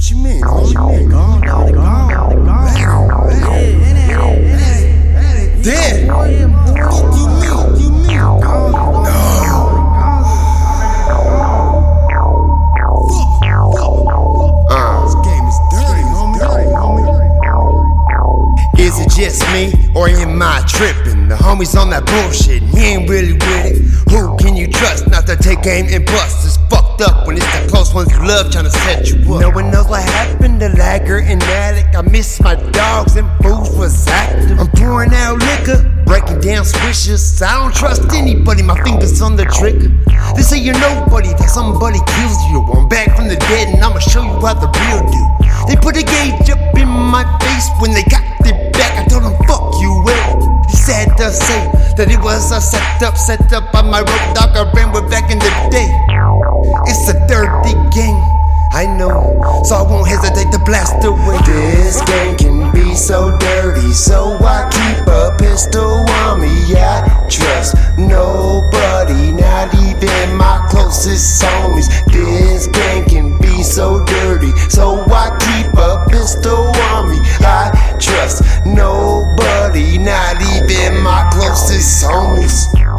What you mean? What you mean? Gone, gone, gone, gone. Dead. You mean? You mean? This game is dirty, homie. is it just me or am I tripping? The homie's on that bullshit, and he ain't really with it. Who can you trust not to take aim and bust? It's up when it's the close ones you love trying to set you up. No one knows what happened to Lagger and Addict. I miss my dogs and fools was active. I'm pouring out liquor, breaking down swishers. I don't trust anybody, my fingers on the trigger. They say you're nobody till somebody kills you. I'm back from the dead and I'ma show you how the real do. They put a gauge up in my face when they got their back. I told them, fuck you, well. Sad to say that it was a set up, set up by my road dog I ran with back in the day. Dirty game, I know, so I won't hesitate to blast away. This game can be so dirty, so I keep a pistol on me. I trust nobody, not even my closest homies. This game can be so dirty, so I keep a pistol on me. I trust nobody, not even my closest homies.